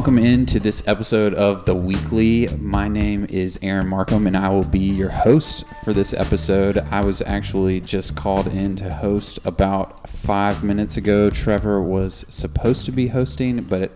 welcome into this episode of The Weekly. My name is Aaron Markham, and I will be your host for this episode. I was actually just called in to host about five minutes ago. Trevor was supposed to be hosting, but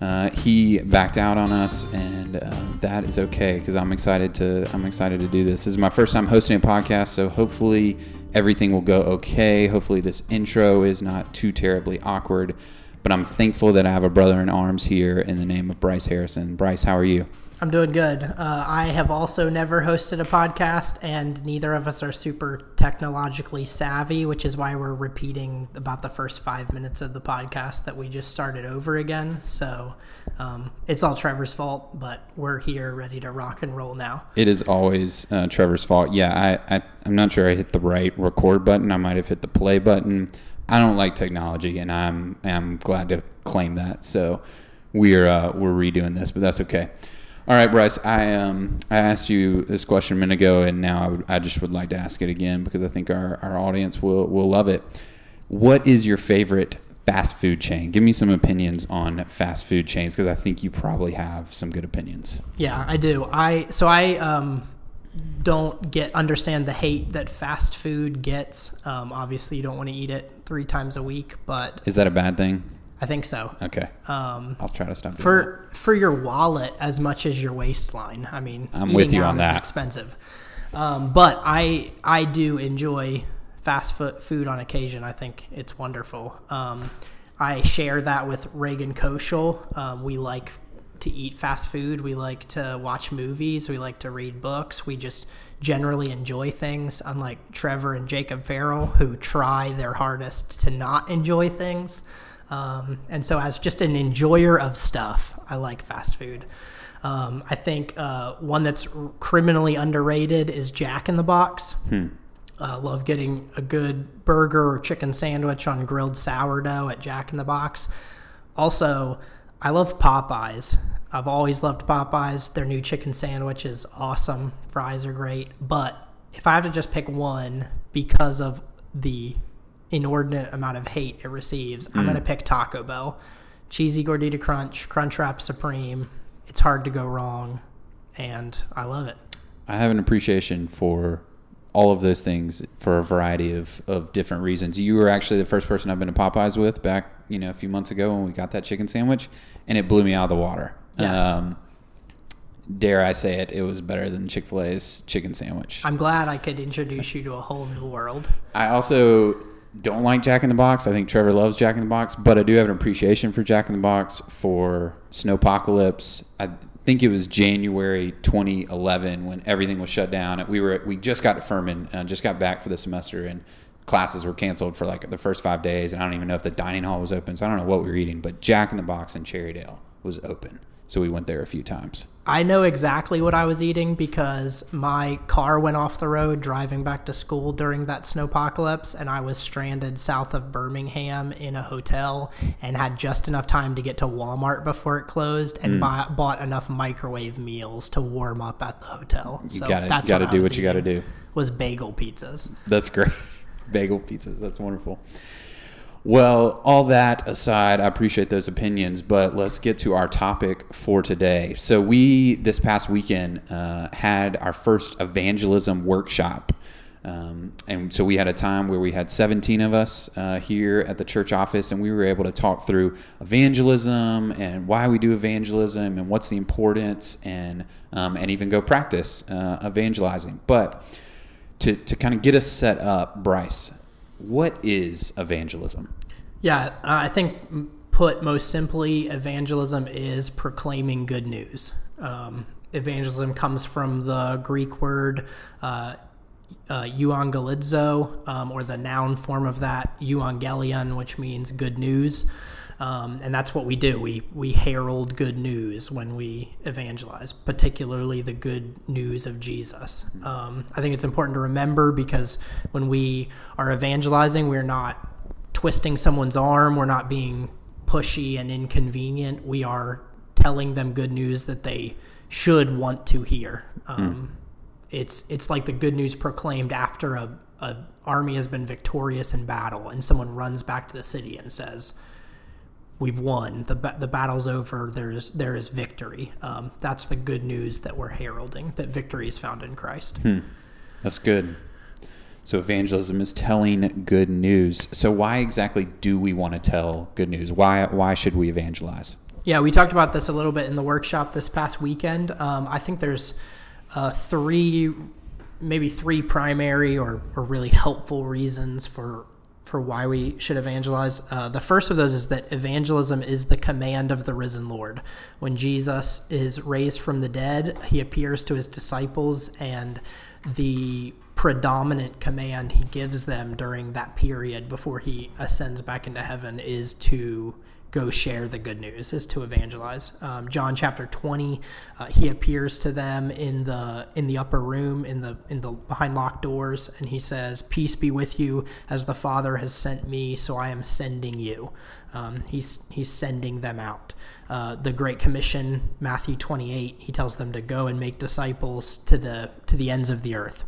uh, he backed out on us, and uh, that is okay because I'm excited to I'm excited to do this. This is my first time hosting a podcast, so hopefully everything will go okay. Hopefully this intro is not too terribly awkward. But I'm thankful that I have a brother in arms here in the name of Bryce Harrison. Bryce, how are you? I'm doing good. Uh, I have also never hosted a podcast, and neither of us are super technologically savvy, which is why we're repeating about the first five minutes of the podcast that we just started over again. So um, it's all Trevor's fault, but we're here ready to rock and roll now. It is always uh, Trevor's fault. Yeah, I, I, I'm not sure I hit the right record button. I might have hit the play button. I don't like technology, and I'm I'm glad to claim that. So we're uh, we're redoing this, but that's okay. All right, Bryce. I um I asked you this question a minute ago, and now I, just would like to ask it again because I think our, our audience will will love it. What is your favorite fast food chain? Give me some opinions on fast food chains because I think you probably have some good opinions. Yeah, I do. I so I um don't get understand the hate that fast food gets. Um, obviously, you don't want to eat it three times a week, but Is that a bad thing? I think so. Okay. Um, I'll try to stop. for for your wallet as much as your waistline. I mean, I'm with you on that. Expensive, um, but I I do enjoy fast food food on occasion. I think it's wonderful. Um, I share that with Reagan Koschel. Um, we like to eat fast food. We like to watch movies. We like to read books. We just generally enjoy things. Unlike Trevor and Jacob Farrell, who try their hardest to not enjoy things. Um, and so, as just an enjoyer of stuff, I like fast food. Um, I think uh, one that's criminally underrated is Jack in the Box. Uh, love getting a good burger or chicken sandwich on grilled sourdough at Jack in the Box. Also, I love Popeyes. I've always loved Popeyes. Their new chicken sandwich is awesome. Fries are great. But if I have to just pick one because of the inordinate amount of hate it receives, I'm going to hmm. pick Taco Bell. Cheesy Gordita Crunch, Crunchwrap Supreme. It's hard to go wrong, and I love it. I have an appreciation for all of those things for a variety of, of different reasons. You were actually the first person I've been to Popeyes with back, you know, a few months ago when we got that chicken sandwich, and it blew me out of the water. Yes. Um, dare I say it, it was better than Chick fil A's chicken sandwich. I'm glad I could introduce you to a whole new world. I also don't like Jack in the Box. I think Trevor loves Jack in the Box, but I do have an appreciation for Jack in the Box for Snowpocalypse. I think it was January 2011 when everything was shut down. We were we just got to Furman, uh, just got back for the semester, and classes were canceled for like the first five days. And I don't even know if the dining hall was open, so I don't know what we were eating. But Jack in the Box in Cherrydale was open, so we went there a few times. I know exactly what I was eating because my car went off the road driving back to school during that snowpocalypse, and I was stranded south of Birmingham in a hotel and had just enough time to get to Walmart before it closed and hmm. buy, bought enough microwave meals to warm up at the hotel. You so gotta that's gotta I do what you gotta do. Was bagel pizzas. That's great. Bagel pizzas. That's wonderful. Well, all that aside, I appreciate those opinions, but let's get to our topic for today. So, we this past weekend uh, had our first evangelism workshop. Um, and so we had a time where we had 17 of us uh, here at the church office, and we were able to talk through evangelism and why we do evangelism and what's the importance, and um, and even go practice uh, evangelizing. But to, to kind of get us set up, Bryce, what is evangelism? Yeah, I think put most simply, evangelism is proclaiming good news. Um, evangelism comes from the Greek word uh, uh, euangelizo, um, or the noun form of that, euangelion, which means good news. Um, and that's what we do. We we herald good news when we evangelize, particularly the good news of Jesus. Um, I think it's important to remember because when we are evangelizing, we're not twisting someone's arm. We're not being pushy and inconvenient. We are telling them good news that they should want to hear. Um, It's it's like the good news proclaimed after a, a army has been victorious in battle, and someone runs back to the city and says, we've won. the ba- The battle's over. There is there is victory. Um, that's the good news that we're heralding. That victory is found in Christ. That's good. So evangelism is telling good news. So why exactly do we want to tell good news? Why why should we evangelize? Yeah, we talked about this a little bit in the workshop this past weekend. Um, I think there's uh, three, maybe three primary or, or really helpful reasons for for why we should evangelize. Uh, the first of those is that evangelism is the command of the risen Lord. When Jesus is raised from the dead, he appears to his disciples, and the predominant command he gives them during that period before he ascends back into heaven is to go share the good news is to evangelize. Um, john chapter 20 uh, he appears to them in the in the upper room in the in the behind locked doors and he says peace be with you. As the father has sent me so i am sending you. Um, he's he's sending them out. Uh, the great commission matthew 28 he tells them to go and make disciples to the to the ends of the earth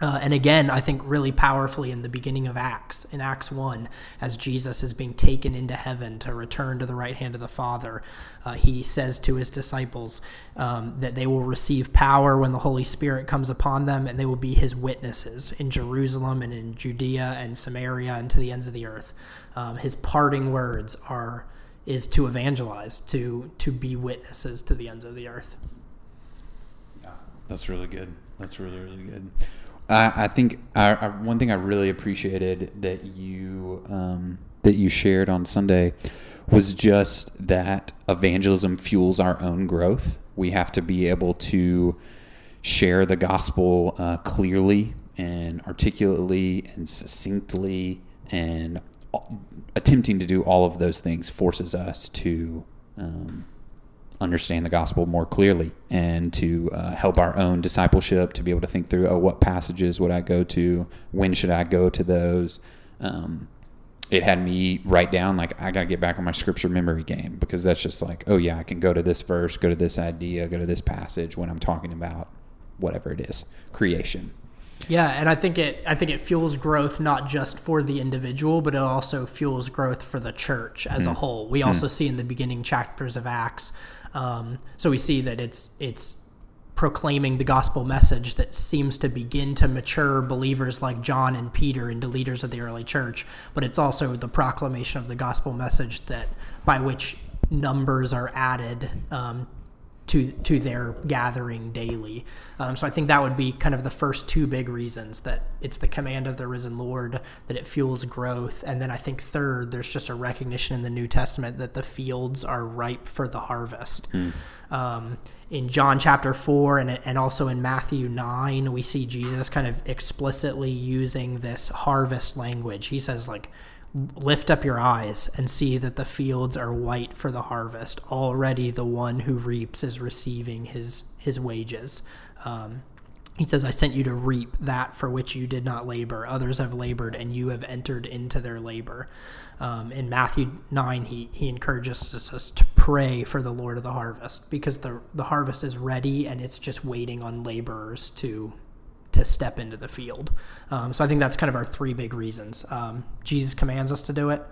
uh, and again, I think really powerfully in the beginning of Acts, in Acts 1, as Jesus is being taken into heaven to return to the right hand of the Father, uh, he says to his disciples um, that they will receive power when the Holy Spirit comes upon them, and they will be his witnesses in Jerusalem and in Judea and Samaria and to the ends of the earth. Um, his parting words are is to evangelize, to to be witnesses to the ends of the earth. Yeah, that's really good. That's really really good. I, I think I, I, one thing I really appreciated that you um, that you shared on Sunday was just that evangelism fuels our own growth. We have to be able to share the gospel uh, clearly and articulately and succinctly and attempting to do all of those things forces us to um, understand the gospel more clearly and to uh, help our own discipleship to be able to think through oh what passages would i go to when should i go to those um, it had me write down like i got to get back on my scripture memory game because that's just like oh yeah i can go to this verse go to this idea go to this passage when i'm talking about whatever it is creation yeah, and I think it I think it fuels growth not just for the individual, but it also fuels growth for the church as mm. a whole. We mm. also see in the beginning chapters of Acts um, so we see that it's it's proclaiming the gospel message that seems to begin to mature believers like John and Peter into leaders of the early church, but it's also the proclamation of the gospel message that by which numbers are added um, to to their gathering daily. Um, so I think that would be kind of the first two big reasons that it's the command of the risen Lord that it fuels growth, and then I think third, there's just a recognition in the New Testament that the fields are ripe for the harvest. Mm. Um, in John chapter 4 and, and also in Matthew 9, we see Jesus kind of explicitly using this harvest language. He says, like, lift up your eyes and see that the fields are white for the harvest. Already the one who reaps is receiving his his wages. Um, he says, I sent you to reap that for which you did not labor. Others have labored, and you have entered into their labor. Um, in Matthew 9, he, he encourages us to pray for the Lord of the harvest because the, the harvest is ready and it's just waiting on laborers to to step into the field. Um, so I think that's kind of our three big reasons. Um, Jesus commands us to do it.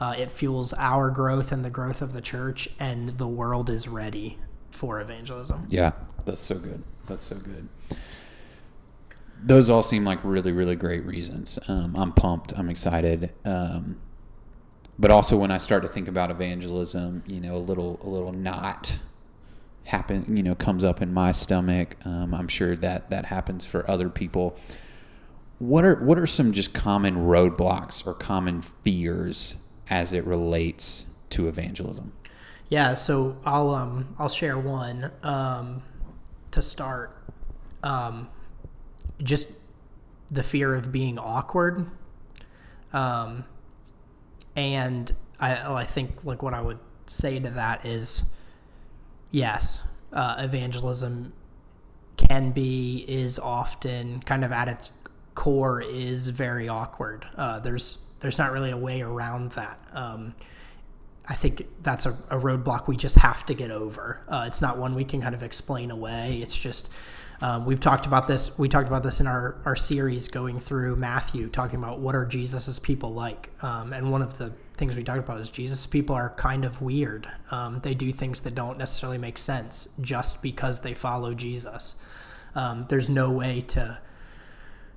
Uh, it fuels our growth and the growth of the church, and the world is ready for evangelism. Yeah, that's so good. That's so good. Those all seem like really, really great reasons. Um, I'm pumped. I'm excited. Um, but also, when I start to think about evangelism, you know, a little, a little knot happen you know comes up in my stomach. Um, i'm sure that that happens for other people. What are what are some just common roadblocks or common fears as it relates to evangelism? Yeah so i'll um i'll share one um to start. Um just the fear of being awkward. Um and i i think like what i would say to that is yes, uh, evangelism can be, is often kind of at its core is very awkward. Uh, there's there's not really a way around that. Um, I think that's a, a, roadblock we just have to get over. Uh, it's not one we can kind of explain away. It's just um, we've talked about this. We talked about this in our, our series going through Matthew, talking about what are Jesus's people like. Um, and one of the things we talked about is Jesus people are kind of weird. Um, they do things that don't necessarily make sense just because they follow Jesus. Um, there's no way to.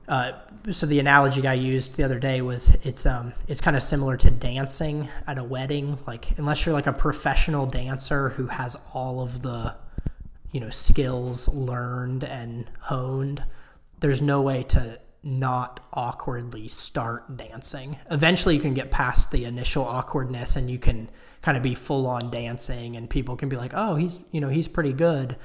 Uh, so the analogy I used the other day was it's um it's kind of similar to dancing at a wedding. Like unless you're like a professional dancer who has all of the you know skills learned and honed, there's no way to not awkwardly start dancing. Eventually, you can get past the initial awkwardness and you can kind of be full on dancing, and people can be like, "Oh, he's you know he's pretty good."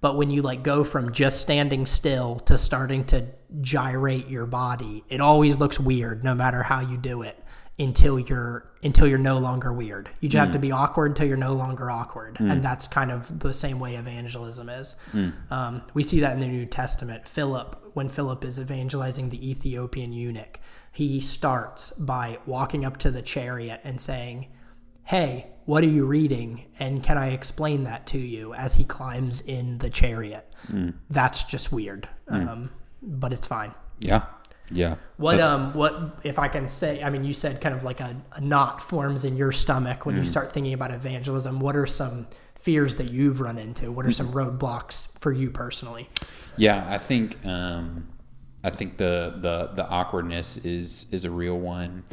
But when you like go from just standing still to starting to gyrate your body, it always looks weird, no matter how you do it until you're until you're no longer weird. You just mm. have to be awkward until you're no longer awkward, mm. and that's kind of the same way evangelism is. Mm. Um, we see that in the New Testament. Philip, when Philip is evangelizing the Ethiopian eunuch, he starts by walking up to the chariot and saying, "Hey, what are you reading? And can I explain that to you?" As he climbs in the chariot, mm. that's just weird, mm. um, but it's fine. Yeah. Yeah. What That's, um what if I can say? I mean, you said kind of like a, a knot forms in your stomach when mm. you start thinking about evangelism. What are some fears that you've run into? What are some roadblocks for you personally? Yeah, I think um, I think the the the awkwardness is is a real one.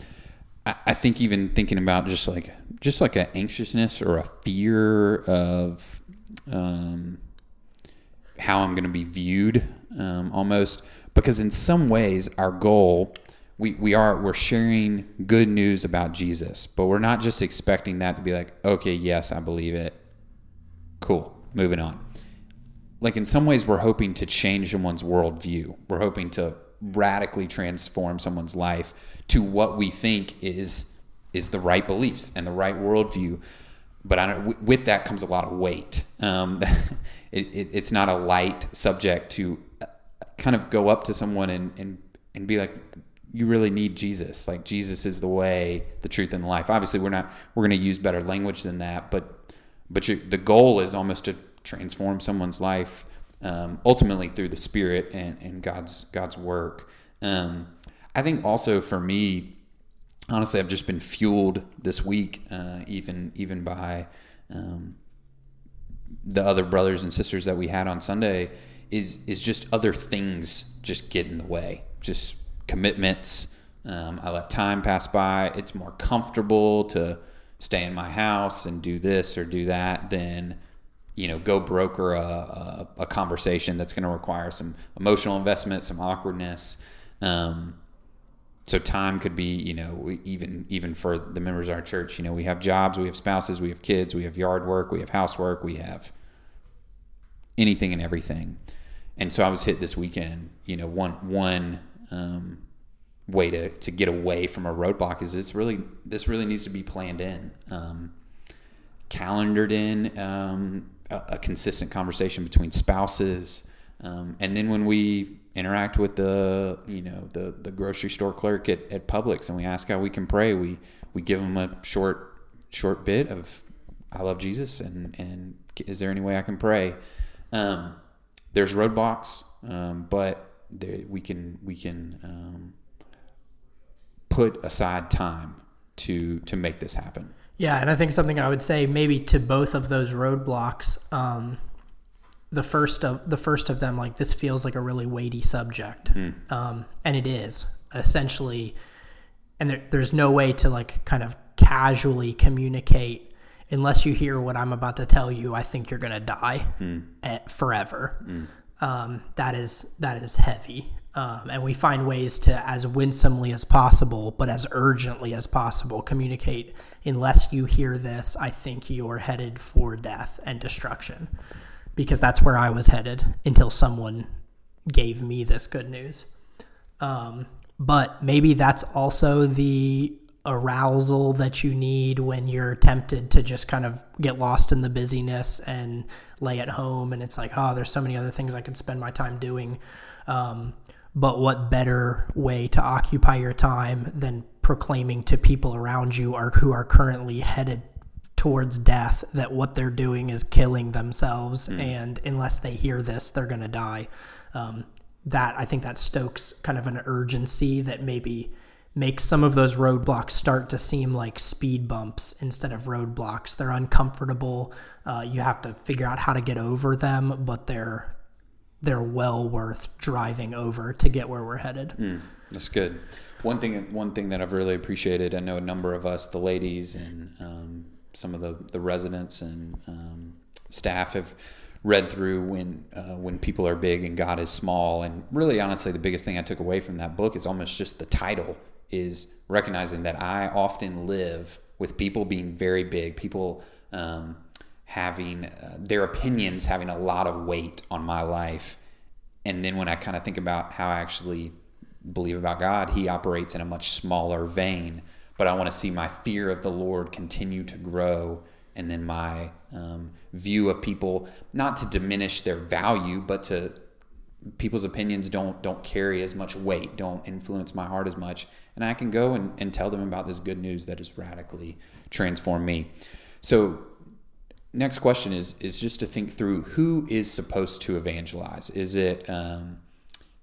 I, I think even thinking about just like just like an anxiousness or a fear of um, how I'm going to be viewed, um, almost because in some ways our goal we, we are we're sharing good news about jesus but we're not just expecting that to be like okay yes i believe it. Cool. Moving on. Like in some ways we're hoping to change someone's worldview. We're hoping to radically transform someone's life to what we think is is the right beliefs and the right worldview. But I don't, with that comes a lot of weight. Um, it, it, it's not a light subject to kind of go up to someone and, and, and be like, you really need Jesus. Like Jesus is the way, the truth, and the life. Obviously, we're not we're going to use better language than that, but but you, the goal is almost to transform someone's life um, ultimately through the Spirit and, and God's God's work. Um, I think also for me, honestly, I've just been fueled this week, uh, even even by um, the other brothers and sisters that we had on Sunday is is just other things just get in the way, just commitments. Um, I let time pass by. It's more comfortable to stay in my house and do this or do that than you know go broker a, a, a conversation that's going to require some emotional investment, some awkwardness. Um, so time could be you know even even for the members of our church you know we have jobs we have spouses we have kids we have yard work we have housework we have anything and everything and so I was hit this weekend. You know, one one um, way to to get away from a roadblock is this really this really needs to be planned in, um, calendared in, um, a, a, consistent conversation between spouses, um, and then when we interact with the you know the the grocery store clerk at, at Publix and we ask how we can pray, we we give them a short short bit of I love Jesus and and is there any way I can pray? Um, there's roadblocks, um, but there, we can we can um, put aside time to to make this happen. Yeah, and I think something I would say maybe to both of those roadblocks. Um, the first of the first of them, like this feels like a really weighty subject, mm. um, and it is essentially. And there, there's no way to like kind of casually communicate unless you hear what I'm about to tell you, I think you're gonna die mm. forever. Mm. Um, that is that is heavy, um, and we find ways to as winsomely as possible, but as urgently as possible, communicate. Unless you hear this, I think you're headed for death and destruction, because that's where I was headed until someone gave me this good news. Um, but maybe that's also the arousal that you need when you're tempted to just kind of get lost in the busyness and lay at home and it's like oh there's so many other things i could spend my time doing um, but what better way to occupy your time than proclaiming to people around you are who are currently headed towards death that what they're doing is killing themselves mm. and unless they hear this they're going to die um, that i think that stokes kind of an urgency that maybe makes some of those roadblocks start to seem like speed bumps instead of roadblocks. They're uncomfortable. Uh, you have to figure out how to get over them, but they're they're well worth driving over to get where we're headed. Mm, that's good. One thing, one thing that I've really appreciated. I know a number of us, the ladies and um, some of the the residents and um, staff have read through when uh, when people are big and God is small. And really, honestly, the biggest thing I took away from that book is almost just the title is recognizing that I often live with people being very big, people um, having uh, their opinions having a lot of weight on my life. And then when I kind of think about how I actually believe about God, He operates in a much smaller vein. But I want to see my fear of the Lord continue to grow, and then my um, view of people, not to diminish their value, but to people's opinions don't don't carry as much weight, don't influence my heart as much, and I can go and, and tell them about this good news that has radically transformed me. So next question is is just to think through who is supposed to evangelize. Is it um,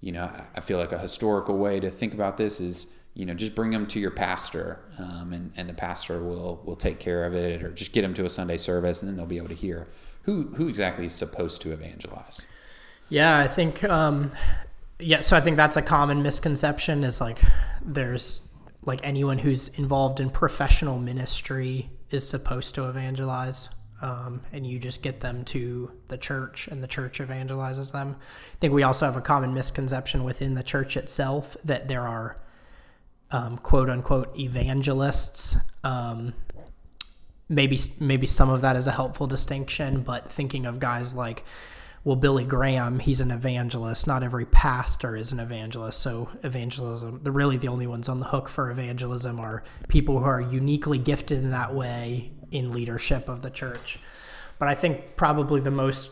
you know I feel like a historical way to think about this is you know just bring them to your pastor um, and, and the pastor will will take care of it or just get them to a sunday service and then they'll be able to hear who who exactly is supposed to evangelize yeah i think um, yeah so i think that's a common misconception is like there's like anyone who's involved in professional ministry is supposed to evangelize um, and you just get them to the church and the church evangelizes them i think we also have a common misconception within the church itself that there are um, quote unquote evangelists. Um, maybe maybe some of that is a helpful distinction, but thinking of guys like well, Billy Graham, he's an evangelist. Not every pastor is an evangelist. So, evangelism, the really the only ones on the hook for evangelism are people who are uniquely gifted in that way in leadership of the church. But I think probably the most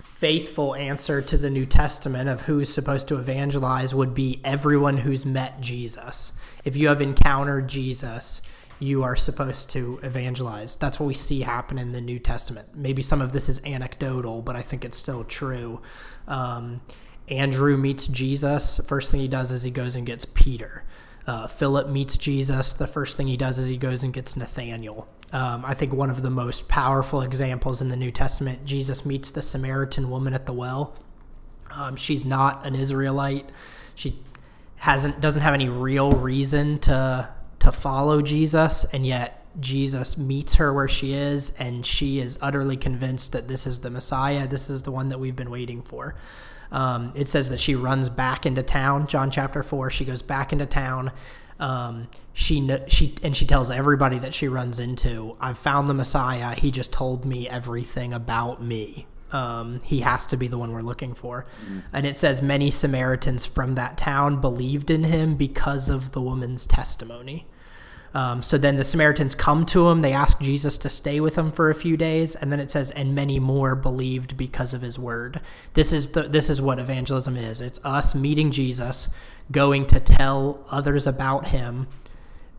faithful answer to the New Testament of who's supposed to evangelize would be everyone who's met Jesus. If you have encountered Jesus, you are supposed to evangelize. That's what we see happen in the New Testament. Maybe some of this is anecdotal, but I think it's still true. Um, Andrew meets Jesus. First thing he does is he goes and gets Peter. Uh, Philip meets Jesus. The first thing he does is he goes and gets Nathaniel. Um, I think one of the most powerful examples in the New Testament, Jesus meets the Samaritan woman at the well. Um, she's not an Israelite. She hasn't doesn't have any real reason to to follow Jesus, and yet Jesus meets her where she is, and she is utterly convinced that this is the Messiah. This is the one that we've been waiting for. Um, it says that she runs back into town. John chapter four. She goes back into town. Um, she she and she tells everybody that she runs into, "I've found the Messiah. He just told me everything about me. Um, he has to be the one we're looking for." Mm-hmm. And it says many Samaritans from that town believed in him because of the woman's testimony. Um, so then the Samaritans come to him. They ask Jesus to stay with them for a few days, and then it says, "And many more believed because of his word." This is the this is what evangelism is. It's us meeting Jesus, going to tell others about him,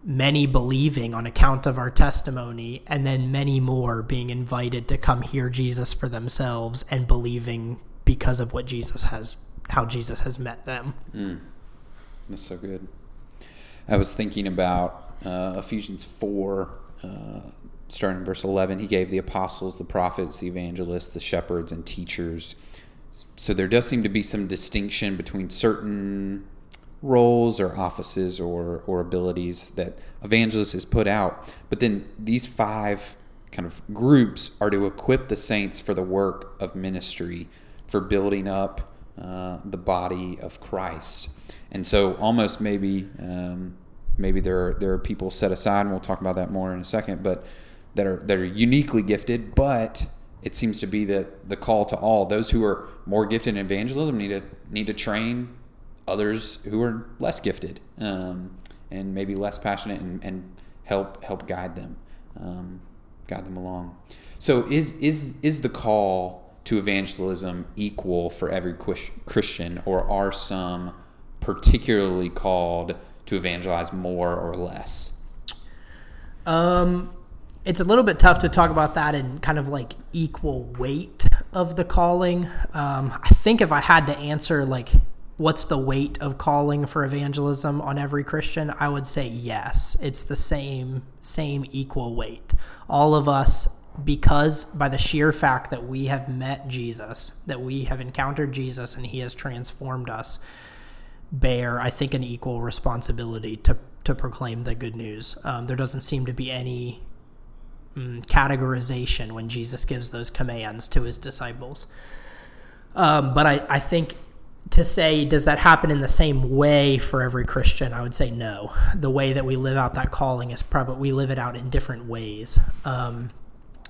many believing on account of our testimony, and then many more being invited to come hear Jesus for themselves and believing because of what Jesus has, how Jesus has met them. Mm. That's so good. I was thinking about uh, Ephesians 4, uh, starting in verse 11. He gave the apostles, the prophets, the evangelists, the shepherds, and teachers. So there does seem to be some distinction between certain roles or offices or, or abilities that evangelists is put out. But then these five kind of groups are to equip the saints for the work of ministry, for building up uh, the body of Christ. And so, almost maybe, um, maybe there are, there are people set aside, and we'll talk about that more in a second, but that are that are uniquely gifted. But it seems to be that the call to all those who are more gifted in evangelism need to need to train others who are less gifted um, and maybe less passionate and, and, help help guide them um, guide them along so is is is the call to evangelism equal for every christian or are some particularly called to evangelize more or less um it's a little bit tough to talk about that in kind of like equal weight of the calling um, i think if i had to answer like what's the weight of calling for evangelism on every Christian? I would say yes. It's the same same equal weight. All of us because by the sheer fact that we have met Jesus, that we have encountered Jesus and he has transformed us, bear I think an equal responsibility to to proclaim the good news. Um, there doesn't seem to be any um, categorization when Jesus gives those commands to his disciples. Um, but I, I think to say, does that happen in the same way for every Christian? I would say no. The way that we live out that calling is probably we live it out in different ways. Um,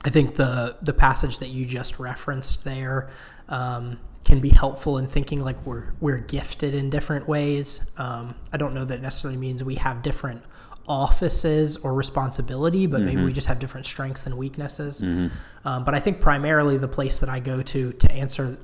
I think the the passage that you just referenced there um, can be helpful in thinking like we're we're gifted in different ways. Um, I don't know that necessarily means we have different offices or responsibility, but mm-hmm. maybe we just have different strengths and weaknesses. Mm-hmm. Um, but I think primarily the place that I go to to answer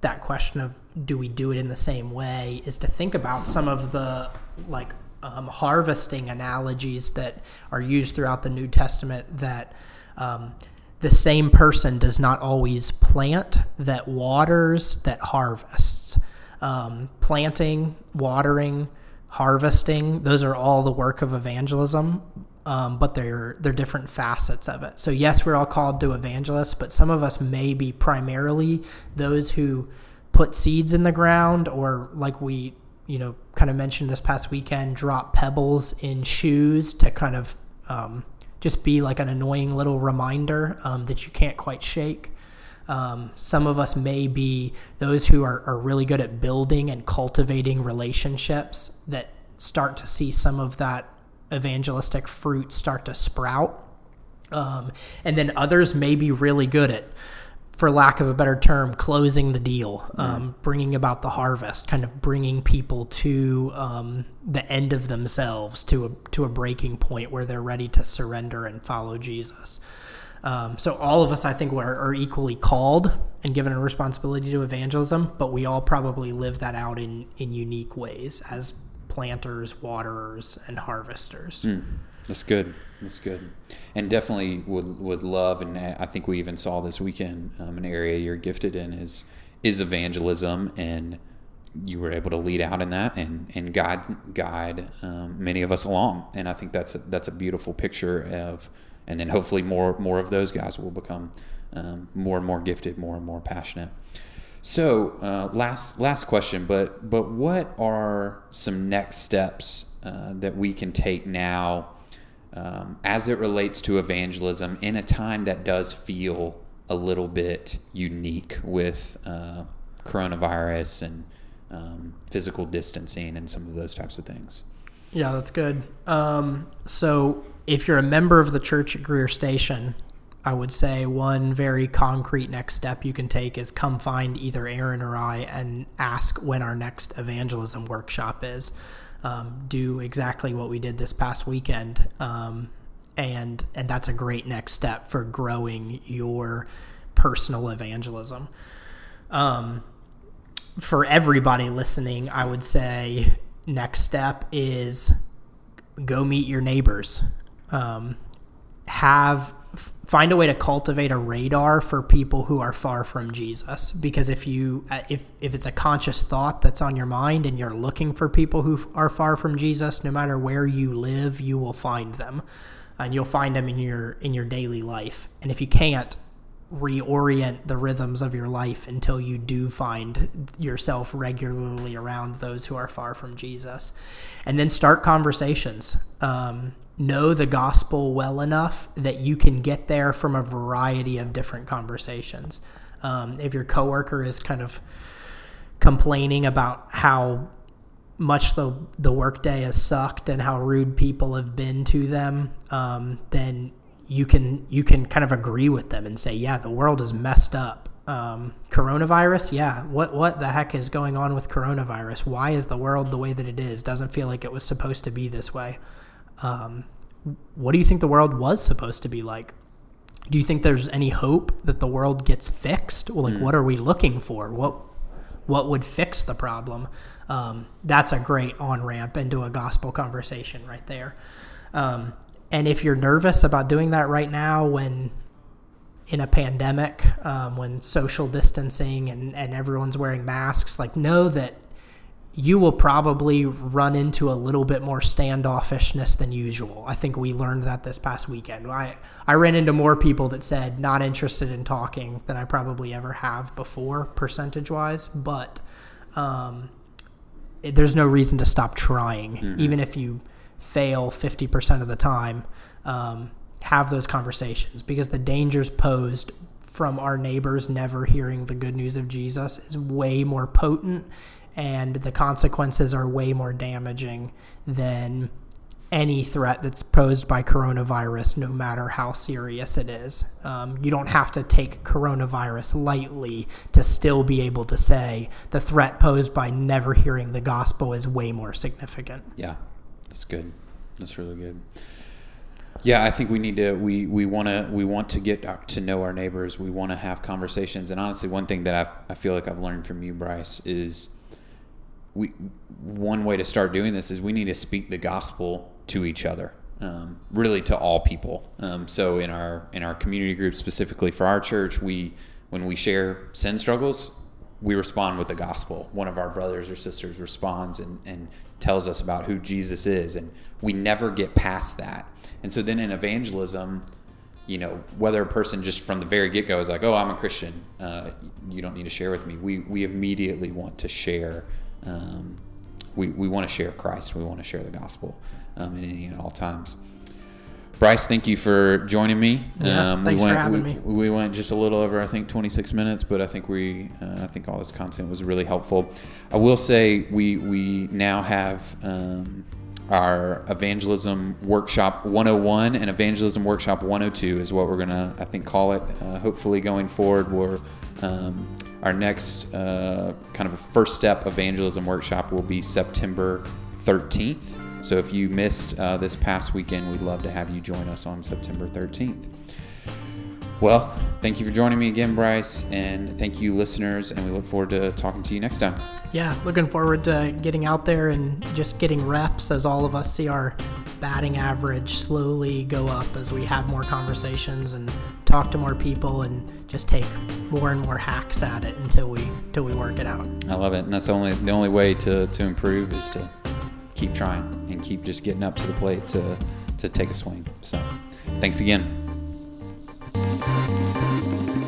that question of do we do it in the same way is to think about some of the like um, harvesting analogies that are used throughout the New Testament that um, the same person does not always plant, that waters, that harvests. Um, planting, watering, harvesting, those are all the work of evangelism. Um, but they're they're different facets of it. So yes, we're all called to evangelists, but some of us may be primarily those who put seeds in the ground, or like we you know kind of mentioned this past weekend, drop pebbles in shoes to kind of um, just be like an annoying little reminder um, that you can't quite shake. Um, some of us may be those who are, are really good at building and cultivating relationships that start to see some of that evangelistic fruit start to sprout. Um, and then others may be really good at for lack of a better term, closing the deal, um, bringing about the harvest, kind of bringing people to um, the end of themselves, to a to a breaking point where they're ready to surrender and follow Jesus. Um, so all of us, I think, are, are, equally called and given a responsibility to evangelism, but we all probably live that out in in unique ways as planters, waterers, and harvesters. Mm. That's good. That's good, and definitely would would love, and I think we even saw this weekend um, an area you're gifted in is is evangelism, and you were able to lead out in that and and guide guide um, many of us along, and I think that's a, that's a beautiful picture of, and then hopefully more more of those guys will become um, more and more gifted, more and more passionate. So uh, last last question, but but what are some next steps uh, that we can take now? Um, as it relates to evangelism in a time that does feel a little bit unique with uh, coronavirus and um, physical distancing and some of those types of things. Yeah, that's good. Um, so, if you're a member of the church at Greer Station, I would say one very concrete next step you can take is come find either Aaron or I and ask when our next evangelism workshop is um, do exactly what we did this past weekend. Um, and and that's a great next step for growing your personal evangelism. Um, for everybody listening, I would say next step is go meet your neighbors. Um, have find a way to cultivate a radar for people who are far from Jesus. Because if you uh, if if it's a conscious thought that's on your mind and you're looking for people who are far from Jesus no matter where you live you will find them. And you'll find them in your in your daily life. And if you can't reorient the rhythms of your life until you do find yourself regularly around those who are far from Jesus. And then start conversations. Um, know the gospel well enough that you can get there from a variety of different conversations. Um, if your coworker is kind of complaining about how much the the workday has sucked and how rude people have been to them, um, then you can you can kind of agree with them and say, yeah, the world is messed up. Um, coronavirus, yeah. What what the heck is going on with coronavirus? Why is the world the way that it is? Doesn't feel like it was supposed to be this way. Um, what do you think the world was supposed to be like? Do you think there's any hope that the world gets fixed? Well, like, mm. what are we looking for? What what would fix the problem? Um, that's a great on ramp into a gospel conversation right there. Um, and if you're nervous about doing that right now, when in a pandemic, um, when social distancing and, and everyone's wearing masks, like know that you will probably run into a little bit more standoffishness than usual. I think we learned that this past weekend. I, I ran into more people that said not interested in talking than I probably ever have before, percentage wise. But um, it, there's no reason to stop trying, mm-hmm. even if you fail 50% of the time. Um, have those conversations because the dangers posed from our neighbors never hearing the good news of Jesus is way more potent and the consequences are way more damaging than any threat that's posed by coronavirus, no matter how serious it is. Um, you don't have to take coronavirus lightly to still be able to say the threat posed by never hearing the gospel is way more significant. Yeah, that's good. That's really good. Yeah, I think we need to we we want to we want to get to know our neighbors. We want to have conversations. And honestly, one thing that I I feel like I've learned from you, Bryce, is we one way to start doing this is we need to speak the gospel to each other um, really to all people. Um, so in our in our community group specifically for our church we when we share sin struggles we respond with the gospel. One of our brothers or sisters responds and, and tells us about who jesus is and we never get past that. And so then in evangelism you know whether a person just from the very get-go is like oh i'm a christian uh, you don't need to share with me we we immediately want to share um, we, we want to share Christ. We want to share the gospel um, in any and all times. Bryce, thank you for joining me. Yeah, um, thanks we went, for having we, me. We went just a little over, I think, 26 minutes, but I think we, uh, I think all this content was really helpful. I will say we we now have um, our evangelism workshop 101 and evangelism workshop 102 is what we're gonna, I think, call it. Uh, hopefully, going forward, we're um, our next uh, kind of first step evangelism workshop will be September 13th. So if you missed uh, this past weekend, we'd love to have you join us on September 13th. Well, thank you for joining me again, Bryce, and thank you, listeners, and we look forward to talking to you next time. Yeah, looking forward to getting out there and just getting reps as all of us see our batting average slowly go up as we have more conversations and talk to more people and just take more and more hacks at it until we until we work it out. I love it, and that's the only the only way to to improve is to keep trying and keep just getting up to the plate to to take a swing. So, thanks again. Thank you.